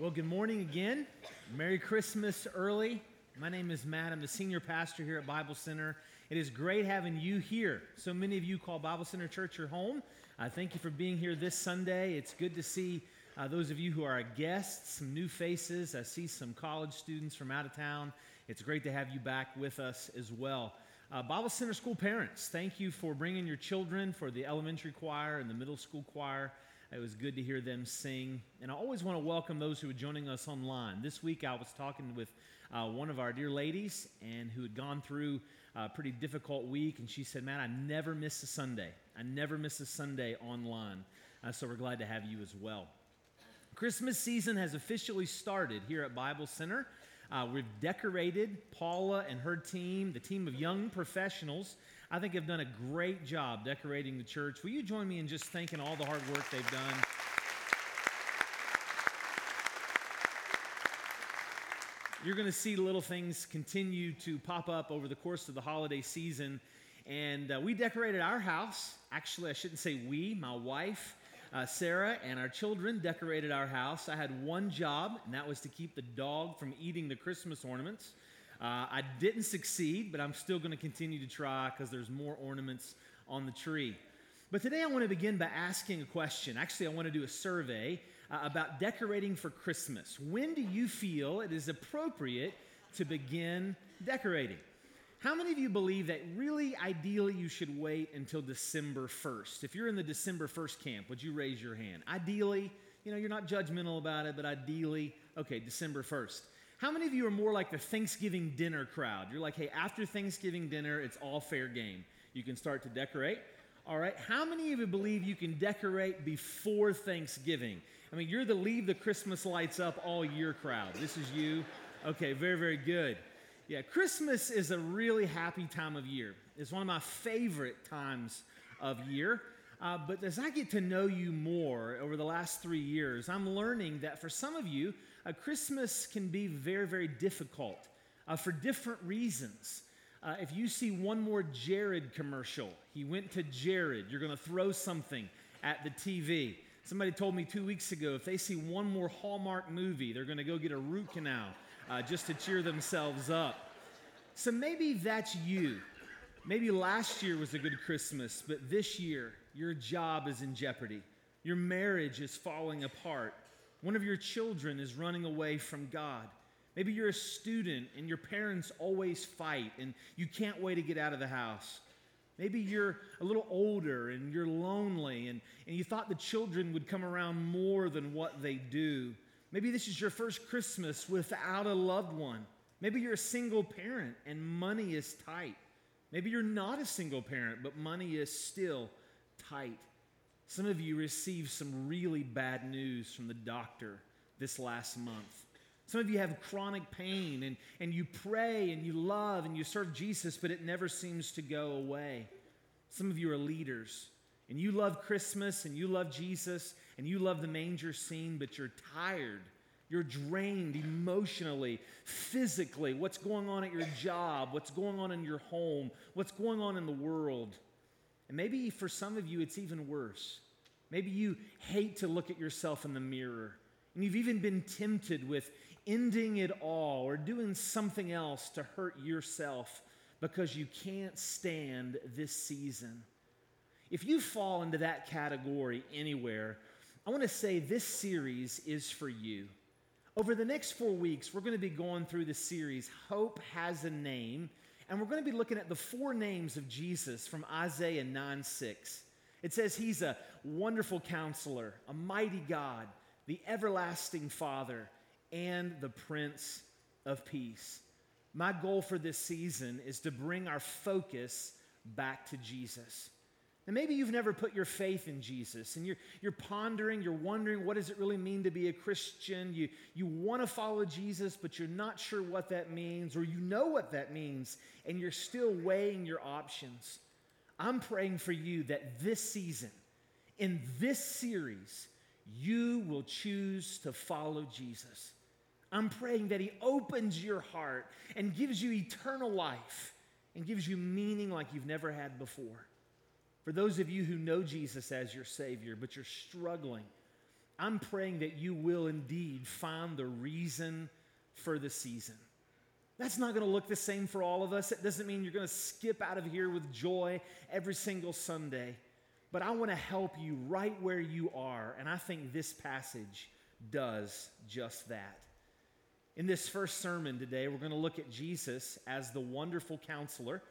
Well, good morning again. Merry Christmas early. My name is Matt. I'm the senior pastor here at Bible Center. It is great having you here. So many of you call Bible Center Church your home. Uh, thank you for being here this Sunday. It's good to see uh, those of you who are guests, some new faces. I see some college students from out of town. It's great to have you back with us as well. Uh, Bible Center School parents, thank you for bringing your children for the elementary choir and the middle school choir. It was good to hear them sing. And I always want to welcome those who are joining us online. This week I was talking with uh, one of our dear ladies and who had gone through a pretty difficult week. And she said, Man, I never miss a Sunday. I never miss a Sunday online. Uh, so we're glad to have you as well. Christmas season has officially started here at Bible Center. Uh, we've decorated Paula and her team, the team of young professionals I think have done a great job decorating the church. Will you join me in just thanking all the hard work they've done? You're going to see little things continue to pop up over the course of the holiday season. And uh, we decorated our house. Actually, I shouldn't say we, my wife. Uh, Sarah and our children decorated our house. I had one job, and that was to keep the dog from eating the Christmas ornaments. Uh, I didn't succeed, but I'm still going to continue to try because there's more ornaments on the tree. But today I want to begin by asking a question. Actually, I want to do a survey uh, about decorating for Christmas. When do you feel it is appropriate to begin decorating? How many of you believe that really ideally you should wait until December 1st? If you're in the December 1st camp, would you raise your hand? Ideally, you know, you're not judgmental about it, but ideally, okay, December 1st. How many of you are more like the Thanksgiving dinner crowd? You're like, hey, after Thanksgiving dinner, it's all fair game. You can start to decorate. All right. How many of you believe you can decorate before Thanksgiving? I mean, you're the leave the Christmas lights up all year crowd. This is you. Okay, very, very good. Yeah, Christmas is a really happy time of year. It's one of my favorite times of year. Uh, but as I get to know you more over the last three years, I'm learning that for some of you, uh, Christmas can be very, very difficult uh, for different reasons. Uh, if you see one more Jared commercial, he went to Jared, you're going to throw something at the TV. Somebody told me two weeks ago if they see one more Hallmark movie, they're going to go get a root canal uh, just to cheer themselves up. So maybe that's you. Maybe last year was a good Christmas, but this year your job is in jeopardy. Your marriage is falling apart. One of your children is running away from God. Maybe you're a student and your parents always fight and you can't wait to get out of the house. Maybe you're a little older and you're lonely and, and you thought the children would come around more than what they do. Maybe this is your first Christmas without a loved one. Maybe you're a single parent and money is tight. Maybe you're not a single parent, but money is still tight. Some of you received some really bad news from the doctor this last month. Some of you have chronic pain and, and you pray and you love and you serve Jesus, but it never seems to go away. Some of you are leaders and you love Christmas and you love Jesus and you love the manger scene, but you're tired. You're drained emotionally, physically. What's going on at your job? What's going on in your home? What's going on in the world? And maybe for some of you, it's even worse. Maybe you hate to look at yourself in the mirror. And you've even been tempted with ending it all or doing something else to hurt yourself because you can't stand this season. If you fall into that category anywhere, I want to say this series is for you. Over the next four weeks, we're going to be going through the series, Hope Has a Name. And we're going to be looking at the four names of Jesus from Isaiah 9 6. It says he's a wonderful counselor, a mighty God, the everlasting Father, and the Prince of Peace. My goal for this season is to bring our focus back to Jesus. And maybe you've never put your faith in Jesus and you're, you're pondering, you're wondering what does it really mean to be a Christian? You, you want to follow Jesus, but you're not sure what that means, or you know what that means, and you're still weighing your options. I'm praying for you that this season, in this series, you will choose to follow Jesus. I'm praying that He opens your heart and gives you eternal life and gives you meaning like you've never had before. For those of you who know Jesus as your Savior, but you're struggling, I'm praying that you will indeed find the reason for the season. That's not going to look the same for all of us. It doesn't mean you're going to skip out of here with joy every single Sunday. But I want to help you right where you are. And I think this passage does just that. In this first sermon today, we're going to look at Jesus as the wonderful counselor.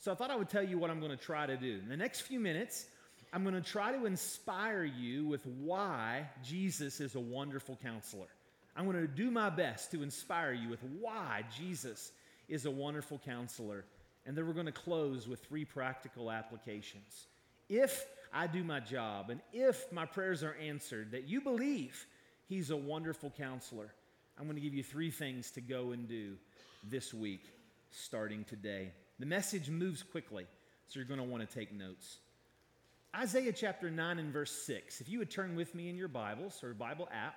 So I thought I would tell you what I'm going to try to do. In the next few minutes, I'm going to try to inspire you with why Jesus is a wonderful counselor. I'm going to do my best to inspire you with why Jesus is a wonderful counselor. And then we're going to close with three practical applications. If I do my job and if my prayers are answered, that you believe He's a wonderful counselor, I'm going to give you three things to go and do this week, starting today. The message moves quickly, so you're going to want to take notes. Isaiah chapter 9 and verse 6. If you would turn with me in your Bibles or Bible app,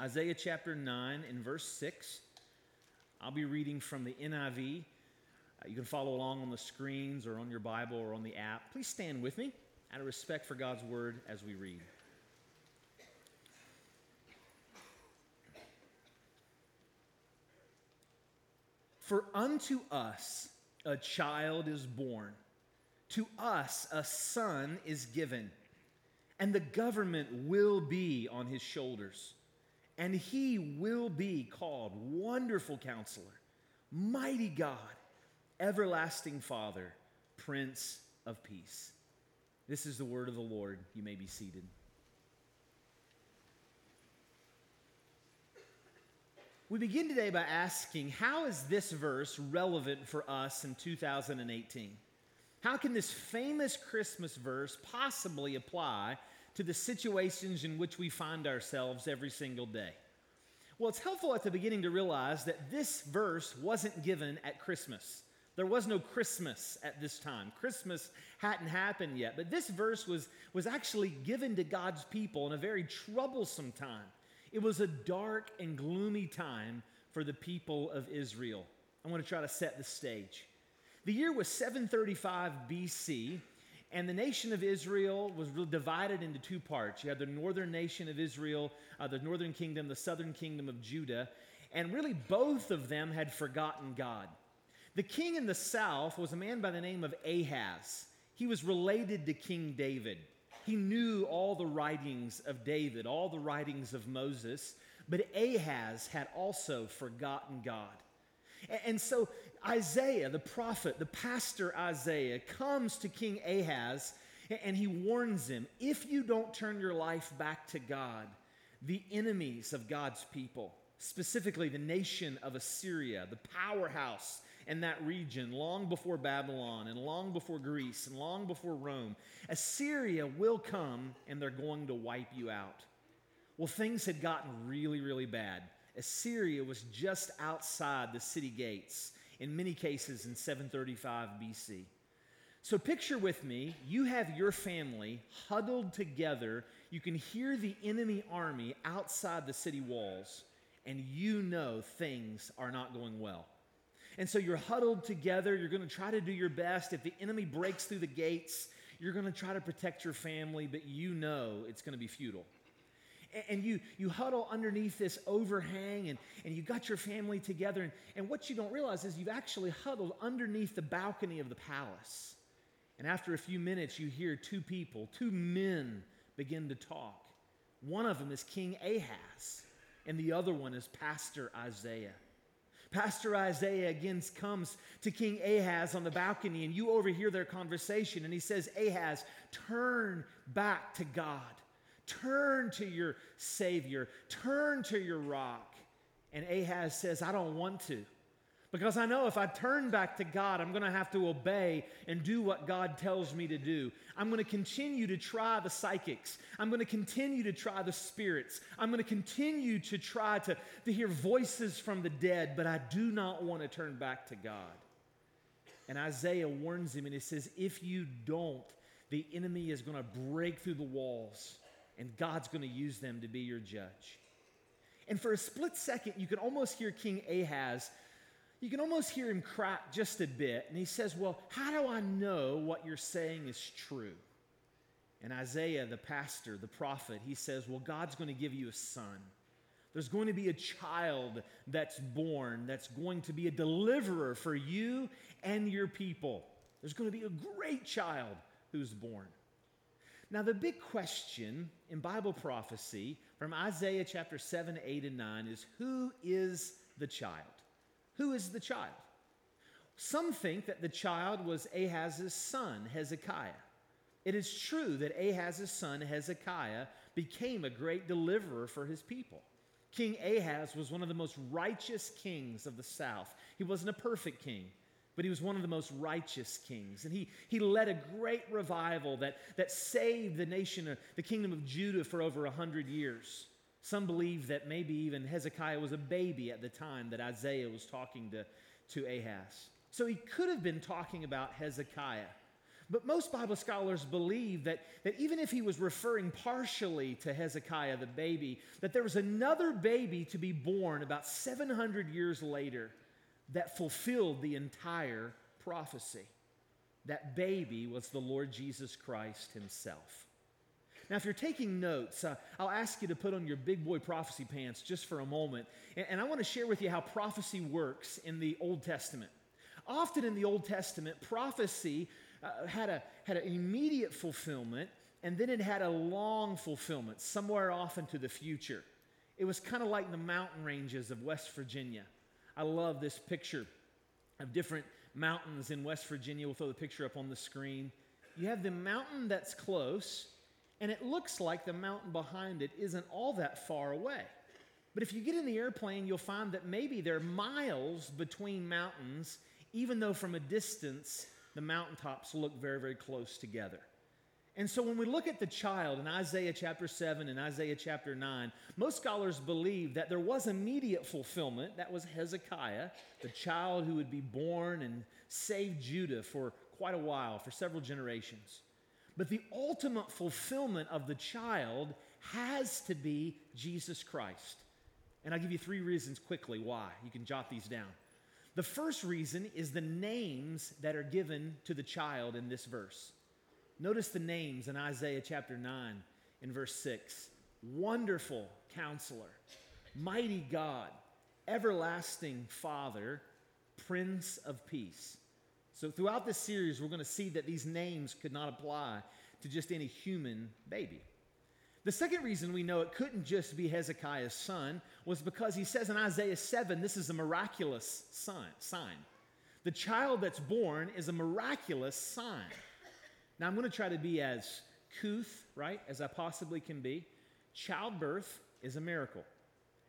Isaiah chapter 9 and verse 6. I'll be reading from the NIV. Uh, you can follow along on the screens or on your Bible or on the app. Please stand with me out of respect for God's word as we read. For unto us a child is born, to us a son is given, and the government will be on his shoulders and he will be called Wonderful Counselor, Mighty God, Everlasting Father, Prince of Peace. This is the word of the Lord. You may be seated. We begin today by asking how is this verse relevant for us in 2018? How can this famous Christmas verse possibly apply to the situations in which we find ourselves every single day? Well, it's helpful at the beginning to realize that this verse wasn't given at Christmas. There was no Christmas at this time. Christmas hadn't happened yet. But this verse was, was actually given to God's people in a very troublesome time. It was a dark and gloomy time for the people of Israel. I want to try to set the stage. The year was 735 BC, and the nation of Israel was divided into two parts. You had the northern nation of Israel, uh, the northern kingdom, the southern kingdom of Judah, and really both of them had forgotten God. The king in the south was a man by the name of Ahaz. He was related to King David. He knew all the writings of David, all the writings of Moses, but Ahaz had also forgotten God. And so Isaiah, the prophet, the pastor Isaiah, comes to King Ahaz and he warns him if you don't turn your life back to God, the enemies of God's people, specifically the nation of Assyria, the powerhouse in that region long before Babylon and long before Greece and long before Rome, Assyria will come and they're going to wipe you out. Well, things had gotten really, really bad. Assyria was just outside the city gates, in many cases in 735 BC. So picture with me, you have your family huddled together. You can hear the enemy army outside the city walls, and you know things are not going well. And so you're huddled together. You're going to try to do your best. If the enemy breaks through the gates, you're going to try to protect your family, but you know it's going to be futile and you, you huddle underneath this overhang and, and you got your family together. And, and what you don't realize is you've actually huddled underneath the balcony of the palace. And after a few minutes, you hear two people, two men begin to talk. One of them is King Ahaz, and the other one is Pastor Isaiah. Pastor Isaiah again comes to King Ahaz on the balcony, and you overhear their conversation. And he says, Ahaz, turn back to God. Turn to your Savior, turn to your rock. And Ahaz says, I don't want to. Because I know if I turn back to God, I'm going to have to obey and do what God tells me to do. I'm going to continue to try the psychics. I'm going to continue to try the spirits. I'm going to continue to try to, to hear voices from the dead, but I do not want to turn back to God. And Isaiah warns him and he says, If you don't, the enemy is going to break through the walls and God's going to use them to be your judge. And for a split second, you can almost hear King Ahaz, you can almost hear him crack just a bit. And he says, Well, how do I know what you're saying is true? And Isaiah, the pastor, the prophet, he says, Well, God's going to give you a son. There's going to be a child that's born that's going to be a deliverer for you and your people. There's going to be a great child who's born. Now, the big question in Bible prophecy from Isaiah chapter 7, 8, and 9 is who is the child? Who is the child? Some think that the child was Ahaz's son, Hezekiah. It is true that Ahaz's son, Hezekiah, became a great deliverer for his people. King Ahaz was one of the most righteous kings of the south. He wasn't a perfect king, but he was one of the most righteous kings. And he, he led a great revival that, that saved the nation, the kingdom of Judah, for over 100 years. Some believe that maybe even Hezekiah was a baby at the time that Isaiah was talking to, to Ahaz. So he could have been talking about Hezekiah. But most Bible scholars believe that, that even if he was referring partially to Hezekiah, the baby, that there was another baby to be born about 700 years later that fulfilled the entire prophecy. That baby was the Lord Jesus Christ himself. Now, if you're taking notes, uh, I'll ask you to put on your big boy prophecy pants just for a moment. And, and I want to share with you how prophecy works in the Old Testament. Often in the Old Testament, prophecy uh, had, a, had an immediate fulfillment, and then it had a long fulfillment, somewhere off into the future. It was kind of like the mountain ranges of West Virginia. I love this picture of different mountains in West Virginia. We'll throw the picture up on the screen. You have the mountain that's close, and it looks like the mountain behind it isn't all that far away. But if you get in the airplane, you'll find that maybe there are miles between mountains, even though from a distance the mountaintops look very, very close together. And so when we look at the child in Isaiah chapter 7 and Isaiah chapter 9, most scholars believe that there was immediate fulfillment. That was Hezekiah, the child who would be born and save Judah for quite a while, for several generations. But the ultimate fulfillment of the child has to be Jesus Christ. And I'll give you three reasons quickly why. You can jot these down. The first reason is the names that are given to the child in this verse. Notice the names in Isaiah chapter 9 in verse 6 Wonderful counselor, mighty God, everlasting Father, Prince of Peace. So, throughout this series, we're going to see that these names could not apply to just any human baby. The second reason we know it couldn't just be Hezekiah's son was because he says in Isaiah 7 this is a miraculous sign. The child that's born is a miraculous sign. Now, I'm going to try to be as couth, right, as I possibly can be. Childbirth is a miracle.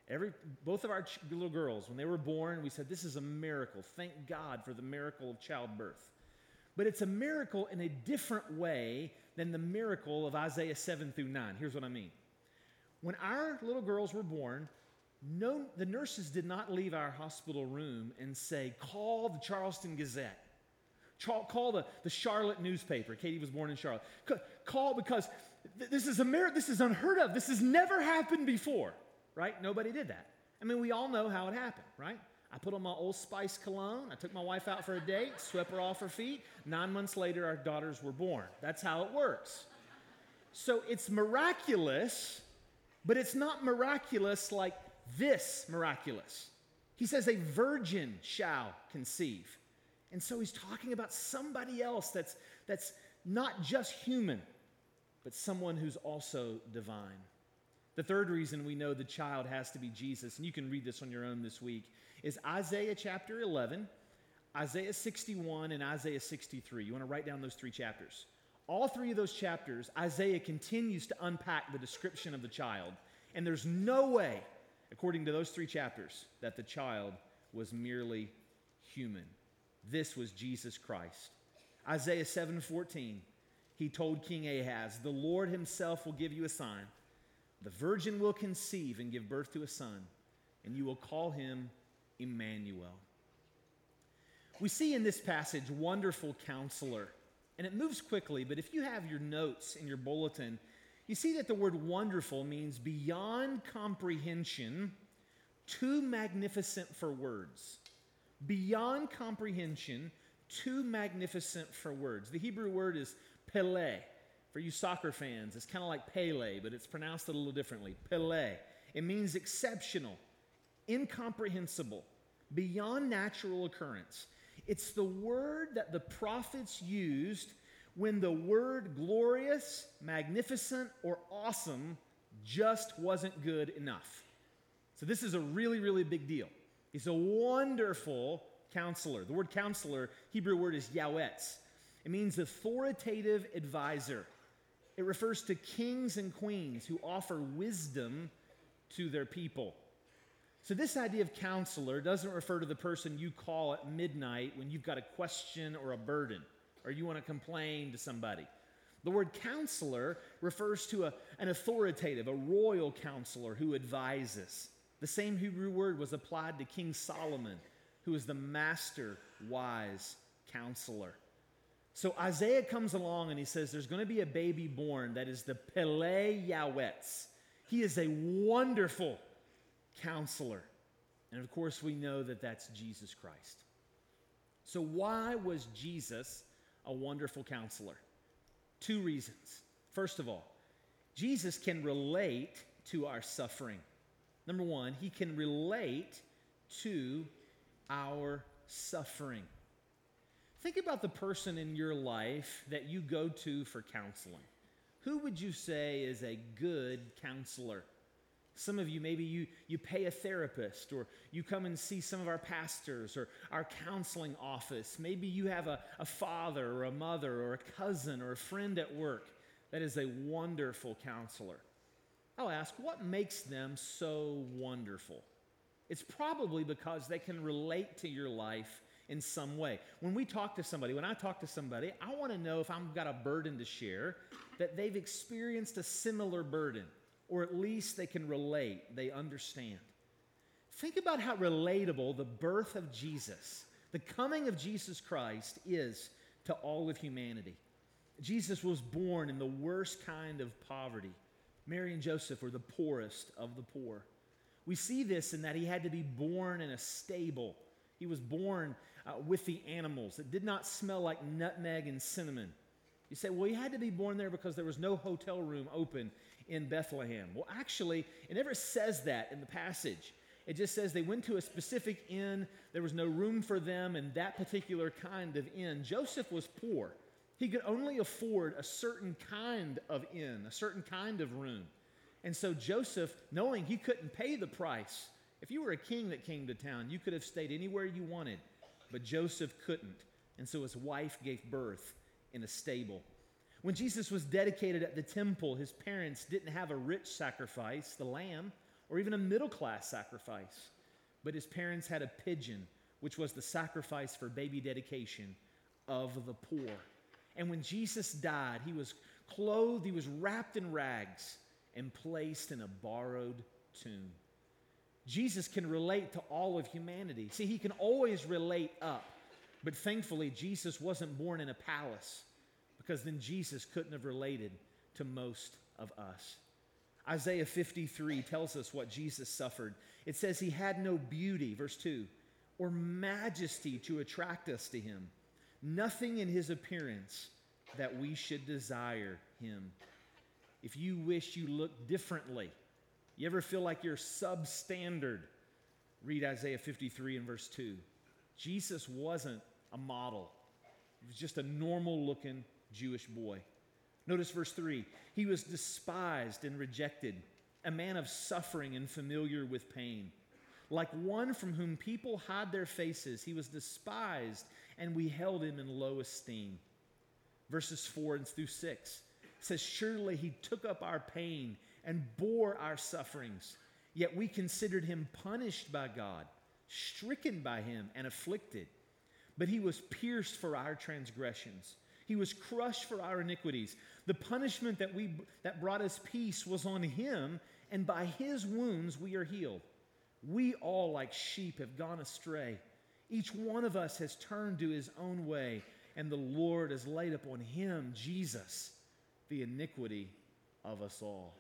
Every, both of our little girls, when they were born, we said, This is a miracle. Thank God for the miracle of childbirth. But it's a miracle in a different way than the miracle of Isaiah 7 through 9. Here's what I mean. When our little girls were born, no, the nurses did not leave our hospital room and say, call the Charleston Gazette. Call the, the Charlotte newspaper. Katie was born in Charlotte. Call because this is a miracle. This is unheard of. This has never happened before, right? Nobody did that. I mean, we all know how it happened, right? I put on my Old Spice cologne. I took my wife out for a date, swept her off her feet. Nine months later, our daughters were born. That's how it works. So it's miraculous, but it's not miraculous like this miraculous. He says, A virgin shall conceive. And so he's talking about somebody else that's, that's not just human, but someone who's also divine. The third reason we know the child has to be Jesus, and you can read this on your own this week, is Isaiah chapter 11, Isaiah 61, and Isaiah 63. You want to write down those three chapters. All three of those chapters, Isaiah continues to unpack the description of the child. And there's no way, according to those three chapters, that the child was merely human. This was Jesus Christ. Isaiah 7:14, he told King Ahaz, "The Lord himself will give you a sign. The virgin will conceive and give birth to a son, and you will call him Emmanuel. We see in this passage wonderful counselor, and it moves quickly, but if you have your notes in your bulletin, you see that the word wonderful means beyond comprehension, too magnificent for words. Beyond comprehension, too magnificent for words. The Hebrew word is pele, For you soccer fans, it's kind of like Pele, but it's pronounced a little differently. Pele. It means exceptional, incomprehensible, beyond natural occurrence. It's the word that the prophets used when the word glorious, magnificent, or awesome just wasn't good enough. So, this is a really, really big deal. He's a wonderful counselor. The word counselor, Hebrew word is yawetz. It means authoritative advisor. It refers to kings and queens who offer wisdom to their people. So, this idea of counselor doesn't refer to the person you call at midnight when you've got a question or a burden, or you want to complain to somebody. The word counselor refers to a, an authoritative, a royal counselor who advises. The same Hebrew word was applied to King Solomon, who is the master wise counselor. So Isaiah comes along and he says, There's going to be a baby born that is the Pele Yawetz. He is a wonderful counselor. And of course, we know that that's Jesus Christ. So, why was Jesus a wonderful counselor? Two reasons. First of all, Jesus can relate to our suffering. Number one, he can relate to our suffering. Think about the person in your life that you go to for counseling. Who would you say is a good counselor? Some of you, maybe you, you pay a therapist or you come and see some of our pastors or our counseling office. Maybe you have a, a father or a mother or a cousin or a friend at work that is a wonderful counselor. I'll ask, what makes them so wonderful? It's probably because they can relate to your life in some way. When we talk to somebody, when I talk to somebody, I want to know if I've got a burden to share, that they've experienced a similar burden or at least they can relate, they understand. Think about how relatable the birth of Jesus, the coming of Jesus Christ, is to all of humanity. Jesus was born in the worst kind of poverty. Mary and Joseph were the poorest of the poor. We see this in that he had to be born in a stable. He was born uh, with the animals. It did not smell like nutmeg and cinnamon. You say, well, he had to be born there because there was no hotel room open in Bethlehem. Well, actually, it never says that in the passage. It just says they went to a specific inn. There was no room for them in that particular kind of inn. Joseph was poor. He could only afford a certain kind of inn, a certain kind of room. And so Joseph, knowing he couldn't pay the price, if you were a king that came to town, you could have stayed anywhere you wanted, but Joseph couldn't. And so his wife gave birth in a stable. When Jesus was dedicated at the temple, his parents didn't have a rich sacrifice, the lamb, or even a middle class sacrifice, but his parents had a pigeon, which was the sacrifice for baby dedication of the poor. And when Jesus died, he was clothed, he was wrapped in rags, and placed in a borrowed tomb. Jesus can relate to all of humanity. See, he can always relate up, but thankfully, Jesus wasn't born in a palace because then Jesus couldn't have related to most of us. Isaiah 53 tells us what Jesus suffered. It says he had no beauty, verse 2, or majesty to attract us to him, nothing in his appearance that we should desire him. If you wish you looked differently, you ever feel like you're substandard, read Isaiah 53 and verse 2. Jesus wasn't a model, he was just a normal looking Jewish boy. Notice verse 3 He was despised and rejected, a man of suffering and familiar with pain. Like one from whom people hide their faces, he was despised, and we held him in low esteem. Verses 4 and through 6 says, Surely he took up our pain and bore our sufferings, yet we considered him punished by God, stricken by him, and afflicted. But he was pierced for our transgressions he was crushed for our iniquities. The punishment that, we, that brought us peace was on him, and by his wounds we are healed. We all, like sheep, have gone astray. Each one of us has turned to his own way, and the Lord has laid upon him, Jesus, the iniquity of us all.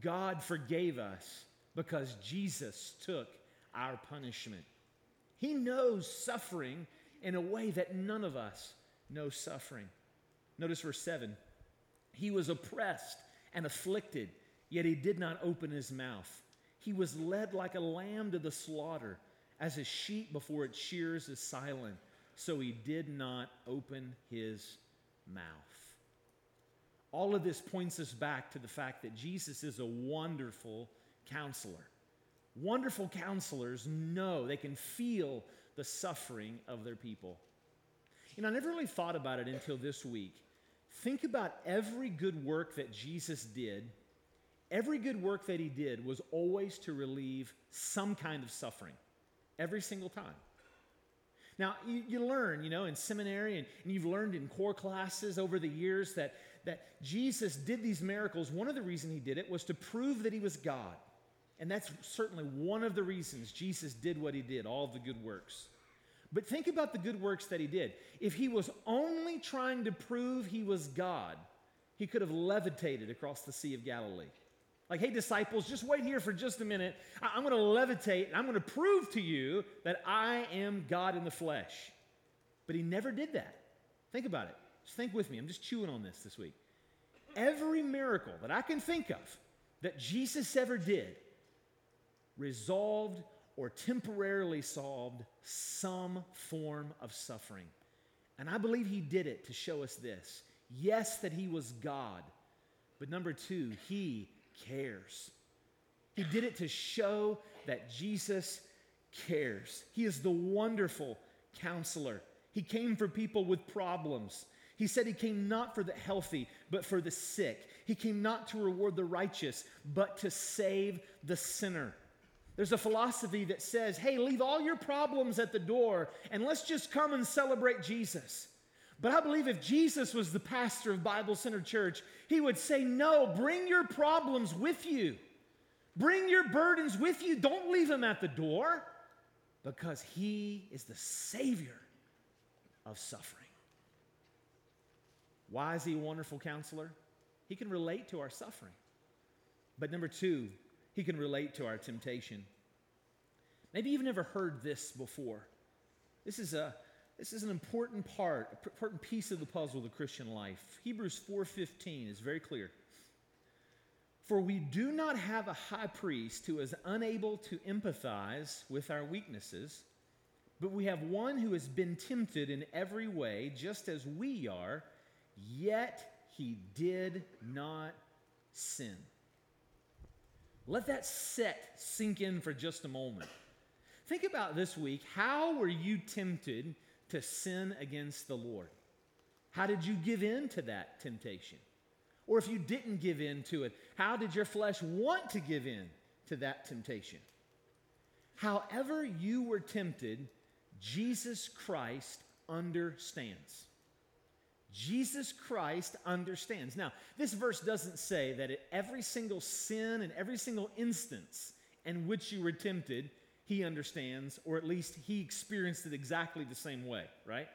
God forgave us because Jesus took our punishment. He knows suffering in a way that none of us know suffering. Notice verse 7. He was oppressed and afflicted, yet he did not open his mouth. He was led like a lamb to the slaughter, as a sheep before its shears is silent, so he did not open his mouth. All of this points us back to the fact that Jesus is a wonderful counselor. Wonderful counselors know, they can feel the suffering of their people. You know, I never really thought about it until this week. Think about every good work that Jesus did. Every good work that he did was always to relieve some kind of suffering, every single time. Now, you, you learn, you know, in seminary and, and you've learned in core classes over the years that, that Jesus did these miracles. One of the reasons he did it was to prove that he was God. And that's certainly one of the reasons Jesus did what he did, all the good works. But think about the good works that he did. If he was only trying to prove he was God, he could have levitated across the Sea of Galilee. Like, hey, disciples, just wait here for just a minute. I'm going to levitate and I'm going to prove to you that I am God in the flesh. But he never did that. Think about it. Just think with me. I'm just chewing on this this week. Every miracle that I can think of that Jesus ever did resolved or temporarily solved some form of suffering. And I believe he did it to show us this yes, that he was God, but number two, he cares. He did it to show that Jesus cares. He is the wonderful counselor. He came for people with problems. He said he came not for the healthy, but for the sick. He came not to reward the righteous, but to save the sinner. There's a philosophy that says, hey, leave all your problems at the door and let's just come and celebrate Jesus. But I believe if Jesus was the pastor of Bible Center Church, he would say, no, bring your problems with you. Bring your burdens with you. Don't leave them at the door because he is the Savior of suffering. Why is he a wonderful counselor? He can relate to our suffering. But number two, he can relate to our temptation. Maybe you've never heard this before. This is a this is an important part, an important piece of the puzzle of the Christian life. Hebrews 4:15 is very clear. For we do not have a high priest who is unable to empathize with our weaknesses, but we have one who has been tempted in every way, just as we are, yet he did not sin. Let that set sink in for just a moment. Think about this week. How were you tempted to sin against the Lord? How did you give in to that temptation? Or if you didn't give in to it, how did your flesh want to give in to that temptation? However, you were tempted, Jesus Christ understands. Jesus Christ understands. Now, this verse doesn't say that at every single sin and every single instance in which you were tempted, he understands, or at least he experienced it exactly the same way, right?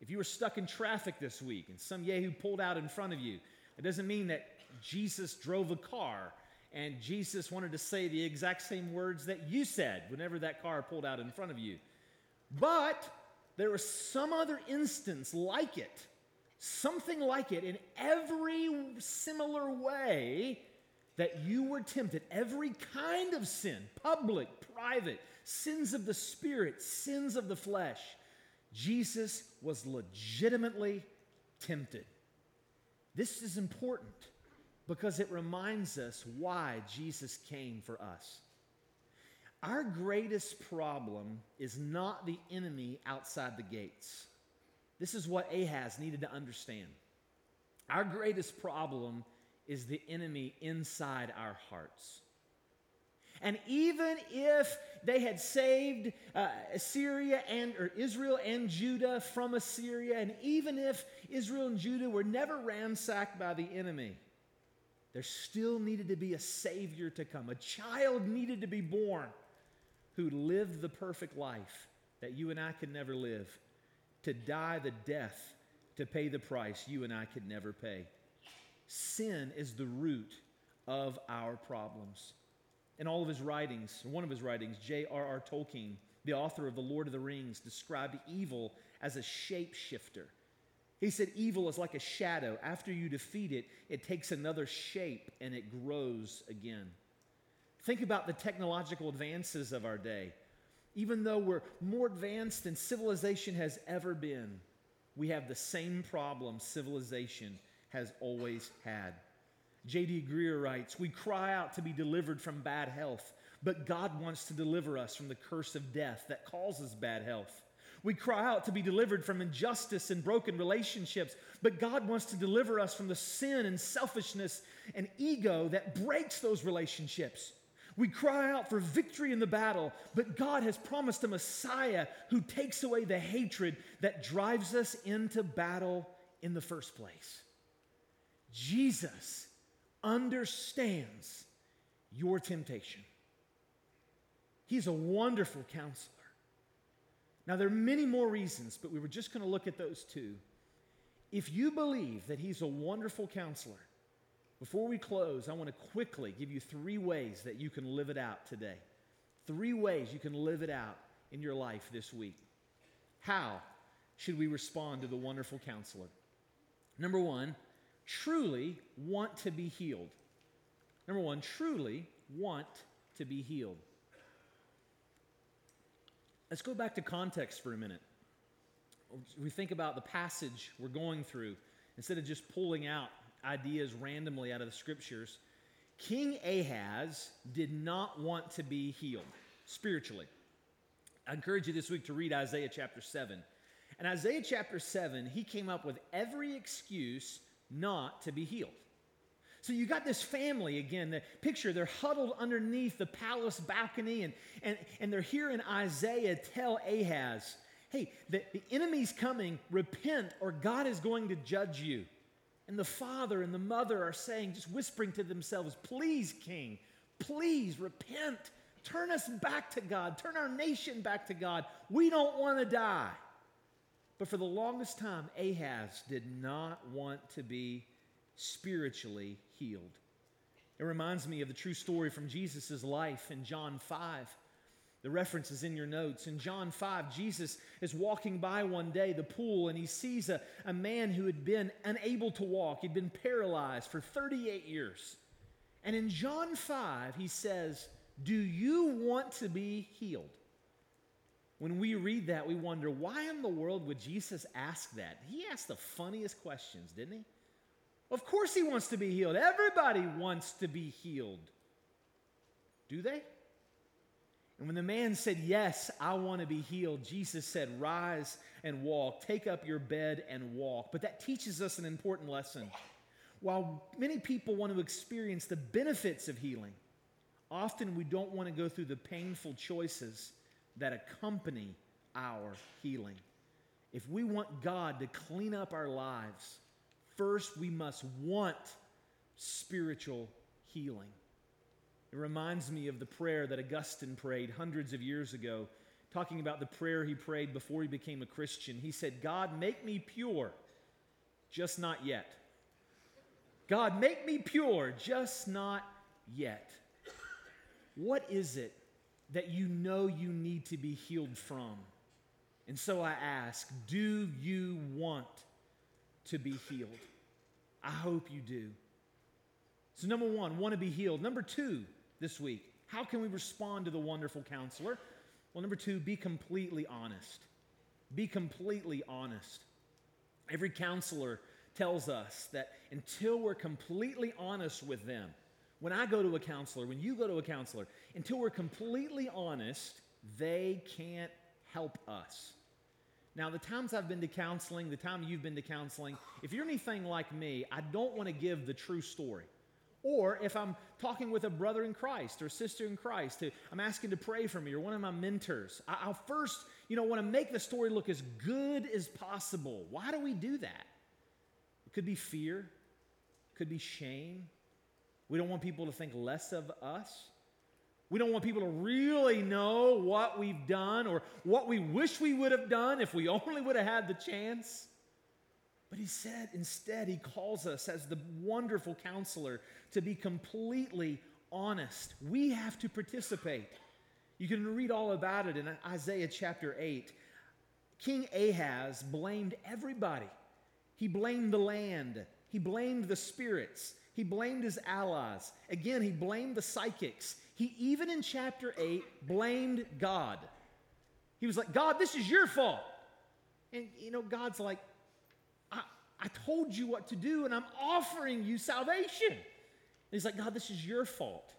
If you were stuck in traffic this week and some Yahoo pulled out in front of you, it doesn't mean that Jesus drove a car and Jesus wanted to say the exact same words that you said whenever that car pulled out in front of you. But there was some other instance like it something like it in every similar way that you were tempted. Every kind of sin, public, private, sins of the spirit, sins of the flesh. Jesus was legitimately tempted. This is important because it reminds us why Jesus came for us. Our greatest problem is not the enemy outside the gates. This is what Ahaz needed to understand. Our greatest problem is the enemy inside our hearts. And even if they had saved uh, Assyria and or Israel and Judah from Assyria, and even if Israel and Judah were never ransacked by the enemy, there still needed to be a savior to come. A child needed to be born who lived the perfect life that you and I could never live to die the death to pay the price you and I could never pay. Sin is the root of our problems. In all of his writings, one of his writings, J.R.R. Tolkien, the author of The Lord of the Rings, described evil as a shapeshifter. He said, Evil is like a shadow. After you defeat it, it takes another shape and it grows again. Think about the technological advances of our day. Even though we're more advanced than civilization has ever been, we have the same problem civilization has always had. J.D. Greear writes We cry out to be delivered from bad health, but God wants to deliver us from the curse of death that causes bad health. We cry out to be delivered from injustice and broken relationships, but God wants to deliver us from the sin and selfishness and ego that breaks those relationships. We cry out for victory in the battle, but God has promised a Messiah who takes away the hatred that drives us into battle in the first place. Jesus understands your temptation. He's a wonderful counselor. Now, there are many more reasons, but we were just going to look at those two. If you believe that He's a wonderful counselor, before we close, I want to quickly give you three ways that you can live it out today. Three ways you can live it out in your life this week. How should we respond to the wonderful counselor? Number one, truly want to be healed. Number one, truly want to be healed. Let's go back to context for a minute. We think about the passage we're going through instead of just pulling out ideas randomly out of the scriptures. King Ahaz did not want to be healed spiritually. I encourage you this week to read Isaiah chapter 7. In Isaiah chapter 7, he came up with every excuse not to be healed. So you got this family again, the picture, they're huddled underneath the palace balcony, and, and, and they're hearing Isaiah tell Ahaz, hey, the, the enemy's coming, repent, or God is going to judge you. And the father and the mother are saying, just whispering to themselves, please, king, please repent. Turn us back to God. Turn our nation back to God. We don't want to die. But for the longest time, Ahaz did not want to be spiritually healed. It reminds me of the true story from Jesus' life in John 5. The reference is in your notes. In John 5, Jesus is walking by one day the pool and he sees a, a man who had been unable to walk. He'd been paralyzed for 38 years. And in John 5, he says, Do you want to be healed? When we read that, we wonder, why in the world would Jesus ask that? He asked the funniest questions, didn't he? Of course, he wants to be healed. Everybody wants to be healed. Do they? And when the man said, Yes, I want to be healed, Jesus said, Rise and walk. Take up your bed and walk. But that teaches us an important lesson. While many people want to experience the benefits of healing, often we don't want to go through the painful choices that accompany our healing. If we want God to clean up our lives, First, we must want spiritual healing. It reminds me of the prayer that Augustine prayed hundreds of years ago, talking about the prayer he prayed before he became a Christian. He said, God, make me pure, just not yet. God, make me pure, just not yet. What is it that you know you need to be healed from? And so I ask, do you want to be healed. I hope you do. So, number one, want to be healed. Number two, this week, how can we respond to the wonderful counselor? Well, number two, be completely honest. Be completely honest. Every counselor tells us that until we're completely honest with them, when I go to a counselor, when you go to a counselor, until we're completely honest, they can't help us. Now, the times I've been to counseling, the time you've been to counseling, if you're anything like me, I don't want to give the true story. Or if I'm talking with a brother in Christ or sister in Christ, who I'm asking to pray for me or one of my mentors, I'll first, you know, want to make the story look as good as possible. Why do we do that? It could be fear, it could be shame. We don't want people to think less of us. We don't want people to really know what we've done or what we wish we would have done if we only would have had the chance. But he said instead, he calls us as the wonderful counselor to be completely honest. We have to participate. You can read all about it in Isaiah chapter 8. King Ahaz blamed everybody He blamed the land. He blamed the spirits. He blamed his allies. Again, he blamed the psychics. He even in chapter 8 blamed God. He was like, God, this is your fault. And you know, God's like, I, told you what to do, and I'm offering you salvation. And he's like, God, this is your fault.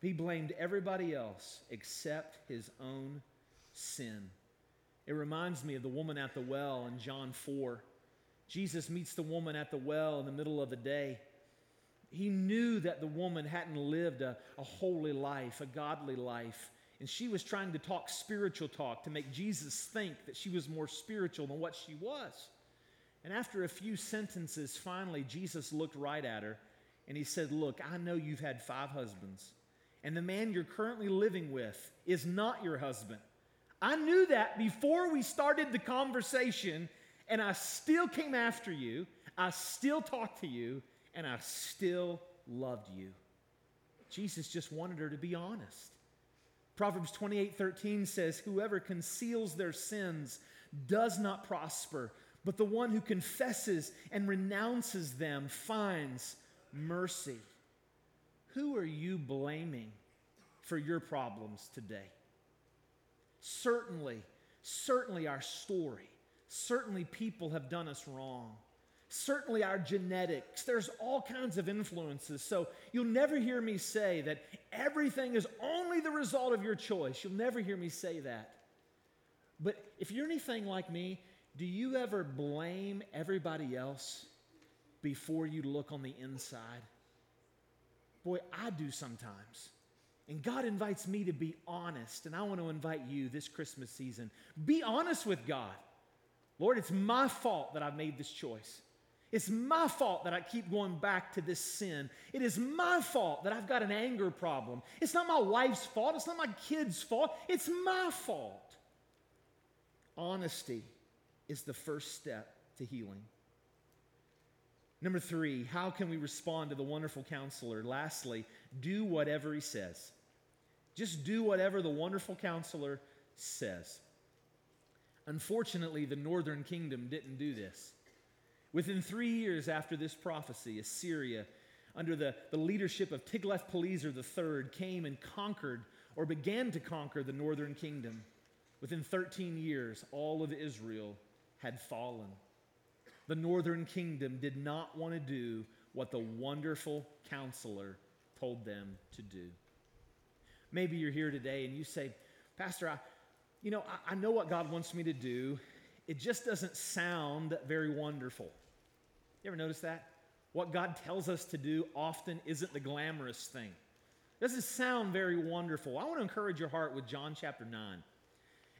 He blamed everybody else except his own sin. It reminds me of the woman at the well in John 4. Jesus meets the woman at the well in the middle of the day. He knew that the woman hadn't lived a, a holy life, a godly life. And she was trying to talk spiritual talk to make Jesus think that she was more spiritual than what she was. And after a few sentences, finally, Jesus looked right at her and he said, Look, I know you've had five husbands, and the man you're currently living with is not your husband. I knew that before we started the conversation, and I still came after you. I still talked to you, and I still loved you. Jesus just wanted her to be honest. Proverbs 28 13 says, Whoever conceals their sins does not prosper, but the one who confesses and renounces them finds mercy. Who are you blaming for your problems today? Certainly, certainly our story, certainly people have done us wrong certainly our genetics. There's all kinds of influences. So you'll never hear me say that everything is only the result of your choice. You'll never hear me say that. But if you're anything like me, do you ever blame everybody else before you look on the inside? Boy, I do sometimes. And God invites me to be honest, and I want to invite you this Christmas season. Be honest with God. Lord, it's my fault that I've made this choice. It's my fault that I keep going back to this sin. It is my fault that I've got an anger problem. It's not my wife's fault. It's not my kid's fault. It's my fault. Honesty is the first step to healing. Number three, how can we respond to the wonderful counselor? Lastly, do whatever he says. Just do whatever the wonderful counselor says. Unfortunately, the northern kingdom didn't do this. Within three years after this prophecy, Assyria, under the, the leadership of Tiglath-Pileser III, came and conquered or began to conquer the northern kingdom. Within 13 years, all of Israel had fallen. The northern kingdom did not want to do what the wonderful counselor told them to do. Maybe you're here today and you say, Pastor, I, you know, I, I know what God wants me to do. It just doesn't sound very wonderful. You ever notice that? What God tells us to do often isn't the glamorous thing. It doesn't sound very wonderful. I want to encourage your heart with John chapter 9.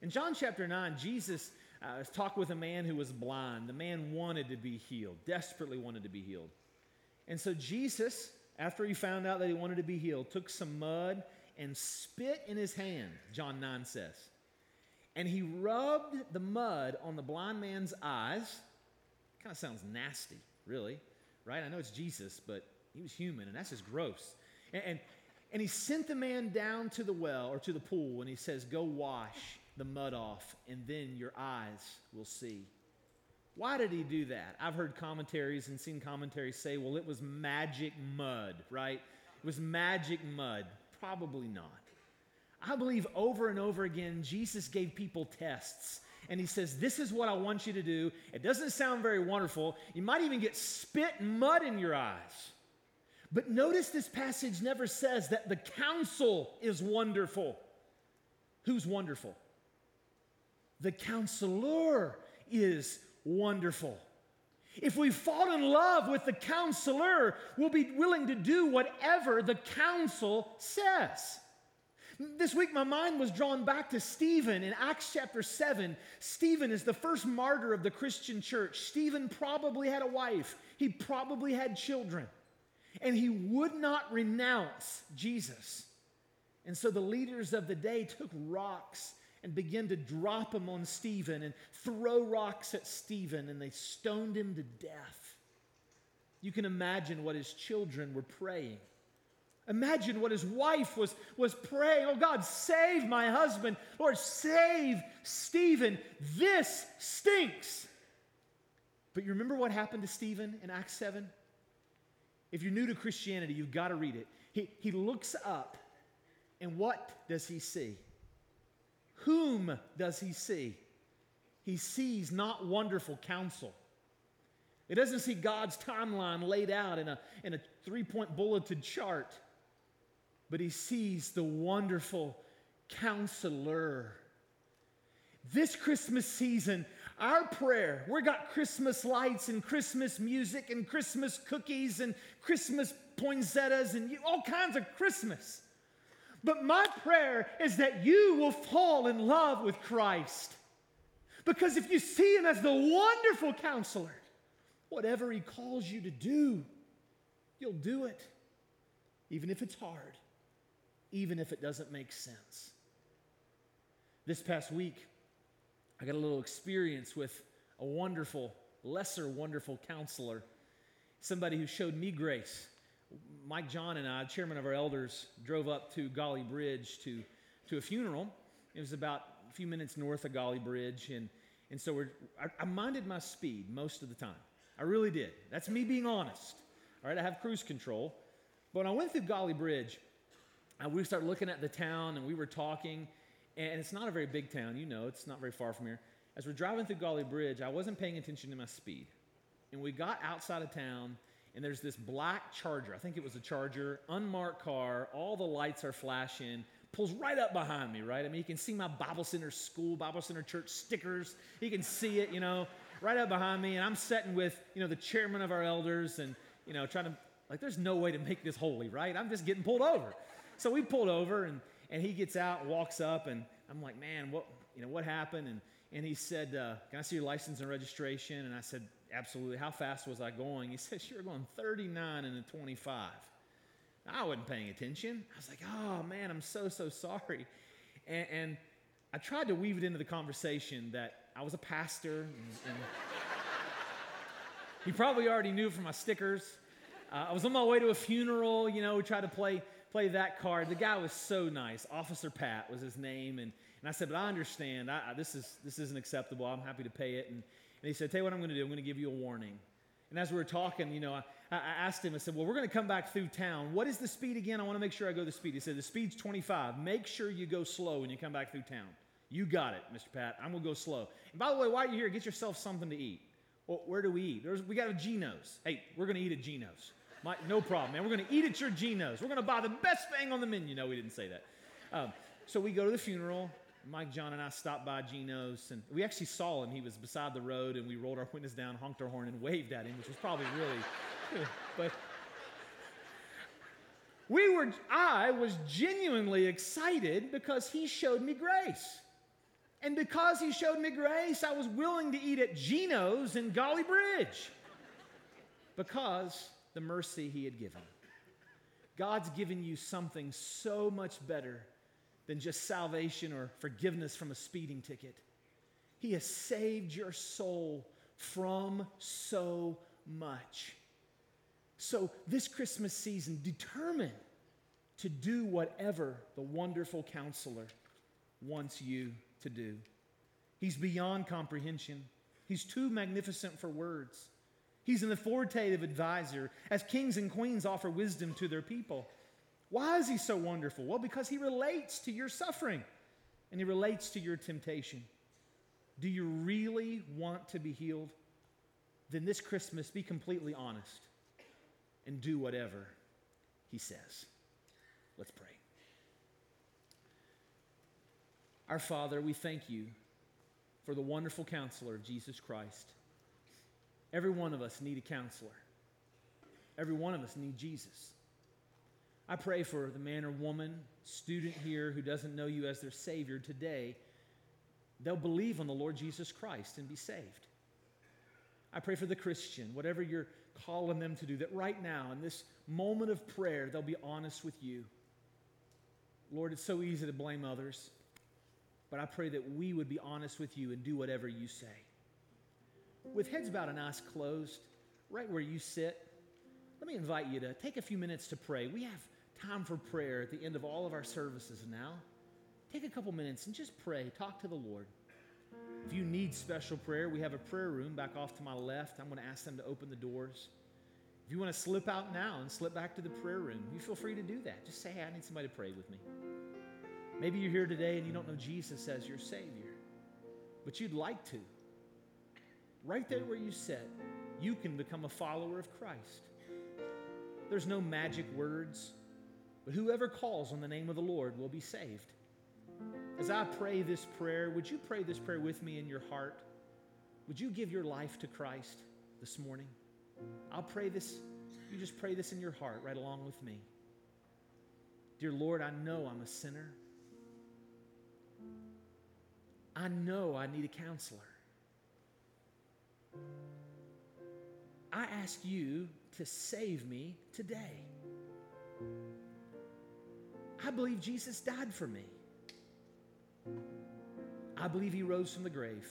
In John chapter 9, Jesus uh, talked with a man who was blind. The man wanted to be healed, desperately wanted to be healed. And so Jesus, after he found out that he wanted to be healed, took some mud and spit in his hand, John 9 says. And he rubbed the mud on the blind man's eyes. Kind of sounds nasty really, right? I know it's Jesus, but he was human, and that's just gross. And, and, and he sent the man down to the well or to the pool, and he says, Go wash the mud off, and then your eyes will see. Why did he do that? I've heard commentaries and seen commentaries say, well, it was magic mud, right? It was magic mud. Probably not. I believe over and over again, Jesus gave people tests and he says, This is what I want you to do. It doesn't sound very wonderful. You might even get spit and mud in your eyes. But notice this passage never says that the counsel is wonderful. Who's wonderful? The counselor is wonderful. If we fall in love with the counselor, we'll be willing to do whatever the counsel says. This week, my mind was drawn back to Stephen in Acts chapter 7. Stephen is the first martyr of the Christian church. Stephen probably had a wife, he probably had children, and he would not renounce Jesus. And so the leaders of the day took rocks and began to drop them on Stephen and throw rocks at Stephen, and they stoned him to death. You can imagine what his children were praying. Imagine what his wife was, was praying. Oh God, save my husband. Lord, save Stephen. This stinks. But you remember what happened to Stephen in Acts 7? If you're new to Christianity, you've got to read it. He, he looks up, and what does he see? Whom does he see? He sees not wonderful counsel. It doesn't see God's timeline laid out in a, in a three point bulleted chart, but he sees the wonderful counselor. This Christmas season, our prayer, we got Christmas lights and Christmas music and Christmas cookies and Christmas poinsettias and all kinds of Christmas. But my prayer is that you will fall in love with Christ. Because if you see him as the wonderful counselor, whatever he calls you to do, you'll do it. Even if it's hard, even if it doesn't make sense. This past week, I got a little experience with a wonderful, lesser wonderful counselor, somebody who showed me grace. Mike John and I, chairman of our elders, drove up to Gauley Bridge to, to a funeral. It was about a few minutes north of Gauley Bridge, and, and so we're, I, I minded my speed most of the time. I really did. That's me being honest. All right, I have cruise control. But when I went through Gauley Bridge, uh, we started looking at the town and we were talking, and it's not a very big town, you know, it's not very far from here. As we're driving through Gauley Bridge, I wasn't paying attention to my speed. And we got outside of town, and there's this black Charger. I think it was a Charger, unmarked car. All the lights are flashing. Pulls right up behind me, right? I mean, you can see my Bible Center school, Bible Center church stickers. You can see it, you know, right up behind me. And I'm sitting with, you know, the chairman of our elders and, you know, trying to, like, there's no way to make this holy, right? I'm just getting pulled over. So we pulled over, and, and he gets out, walks up, and I'm like, man, what, you know, what happened? And, and he said, uh, can I see your license and registration? And I said, absolutely. How fast was I going? He said, you were going 39 and a 25. I wasn't paying attention. I was like, oh man, I'm so, so sorry. And, and I tried to weave it into the conversation that I was a pastor. And, and he probably already knew from my stickers. Uh, I was on my way to a funeral, you know, we tried to play, play that card. The guy was so nice. Officer Pat was his name. And, and I said, but I understand. I, I, this, is, this isn't acceptable. I'm happy to pay it. And, and he said, tell you what I'm going to do. I'm going to give you a warning. And as we were talking, you know, I, I asked him, I said, well, we're going to come back through town. What is the speed again? I want to make sure I go the speed. He said, the speed's 25. Make sure you go slow when you come back through town. You got it, Mr. Pat. I'm going to go slow. And by the way, while you're here, get yourself something to eat. Well, where do we eat? There's, we got a Geno's. Hey, we're going to eat at Geno's. My, no problem, man. We're going to eat at your Geno's. We're going to buy the best thing on the menu. No, we didn't say that. Um, so we go to the funeral. Mike, John, and I stopped by Geno's, and we actually saw him. He was beside the road, and we rolled our windows down, honked our horn, and waved at him, which was probably really, but we were. I was genuinely excited because he showed me grace. And because he showed me grace, I was willing to eat at Geno's in Gauley Bridge because the mercy he had given. God's given you something so much better than just salvation or forgiveness from a speeding ticket. He has saved your soul from so much. So, this Christmas season, determine to do whatever the wonderful counselor wants you to do. He's beyond comprehension. He's too magnificent for words. He's an authoritative advisor as kings and queens offer wisdom to their people. Why is he so wonderful? Well, because he relates to your suffering and he relates to your temptation. Do you really want to be healed? Then this Christmas, be completely honest and do whatever he says. Let's pray. Our Father, we thank you for the wonderful counselor of Jesus Christ. Every one of us need a counselor. Every one of us need Jesus. I pray for the man or woman, student here who doesn't know you as their Savior today, they'll believe on the Lord Jesus Christ and be saved. I pray for the Christian, whatever you're calling them to do, that right now, in this moment of prayer, they'll be honest with you. Lord, it's so easy to blame others. But I pray that we would be honest with you and do whatever you say. With heads bowed and eyes closed, right where you sit, let me invite you to take a few minutes to pray. We have time for prayer at the end of all of our services now. Take a couple minutes and just pray. Talk to the Lord. If you need special prayer, we have a prayer room back off to my left. I'm going to ask them to open the doors. If you want to slip out now and slip back to the prayer room, you feel free to do that. Just say, hey, I need somebody to pray with me. Maybe you're here today and you don't know Jesus as your Savior, but you'd like to. Right there where you sit, you can become a follower of Christ. There's no magic words, but whoever calls on the name of the Lord will be saved. As I pray this prayer, would you pray this prayer with me in your heart? Would you give your life to Christ this morning? I'll pray this. You just pray this in your heart right along with me. Dear Lord, I know I'm a sinner. I know I need a counselor. I ask you to save me today. I believe Jesus died for me. I believe he rose from the grave.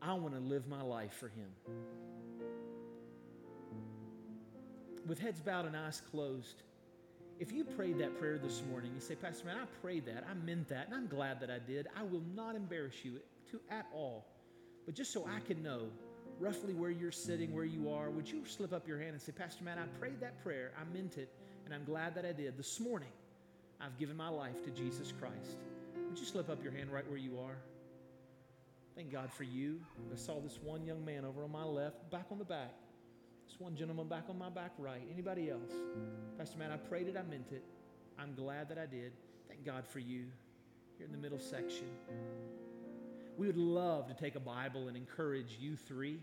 I want to live my life for him. With heads bowed and eyes closed, if you prayed that prayer this morning, you say, Pastor Man, I prayed that. I meant that, and I'm glad that I did. I will not embarrass you to, at all. But just so I can know roughly where you're sitting, where you are, would you slip up your hand and say, Pastor Man, I prayed that prayer. I meant it, and I'm glad that I did. This morning, I've given my life to Jesus Christ. Would you slip up your hand right where you are? Thank God for you. I saw this one young man over on my left, back on the back. This one gentleman back on my back right. Anybody else? Pastor Man, I prayed it, I meant it. I'm glad that I did. Thank God for you here in the middle section. We would love to take a Bible and encourage you three.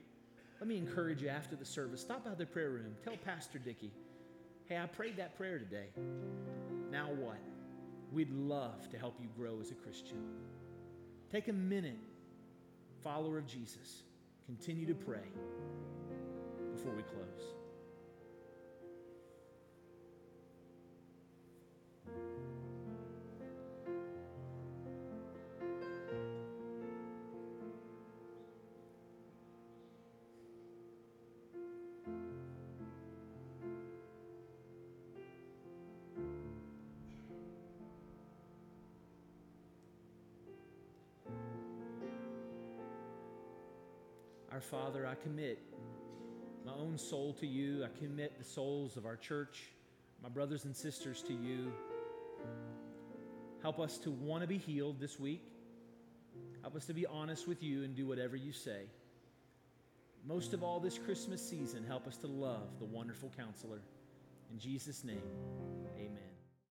Let me encourage you after the service. Stop by the prayer room. Tell Pastor Dickey, hey, I prayed that prayer today. Now what? We'd love to help you grow as a Christian. Take a minute, follower of Jesus. Continue to pray before we close. Our Father, I commit my own soul to you. I commit the souls of our church, my brothers and sisters to you. Help us to want to be healed this week. Help us to be honest with you and do whatever you say. Most of all, this Christmas season, help us to love the wonderful counselor. In Jesus' name,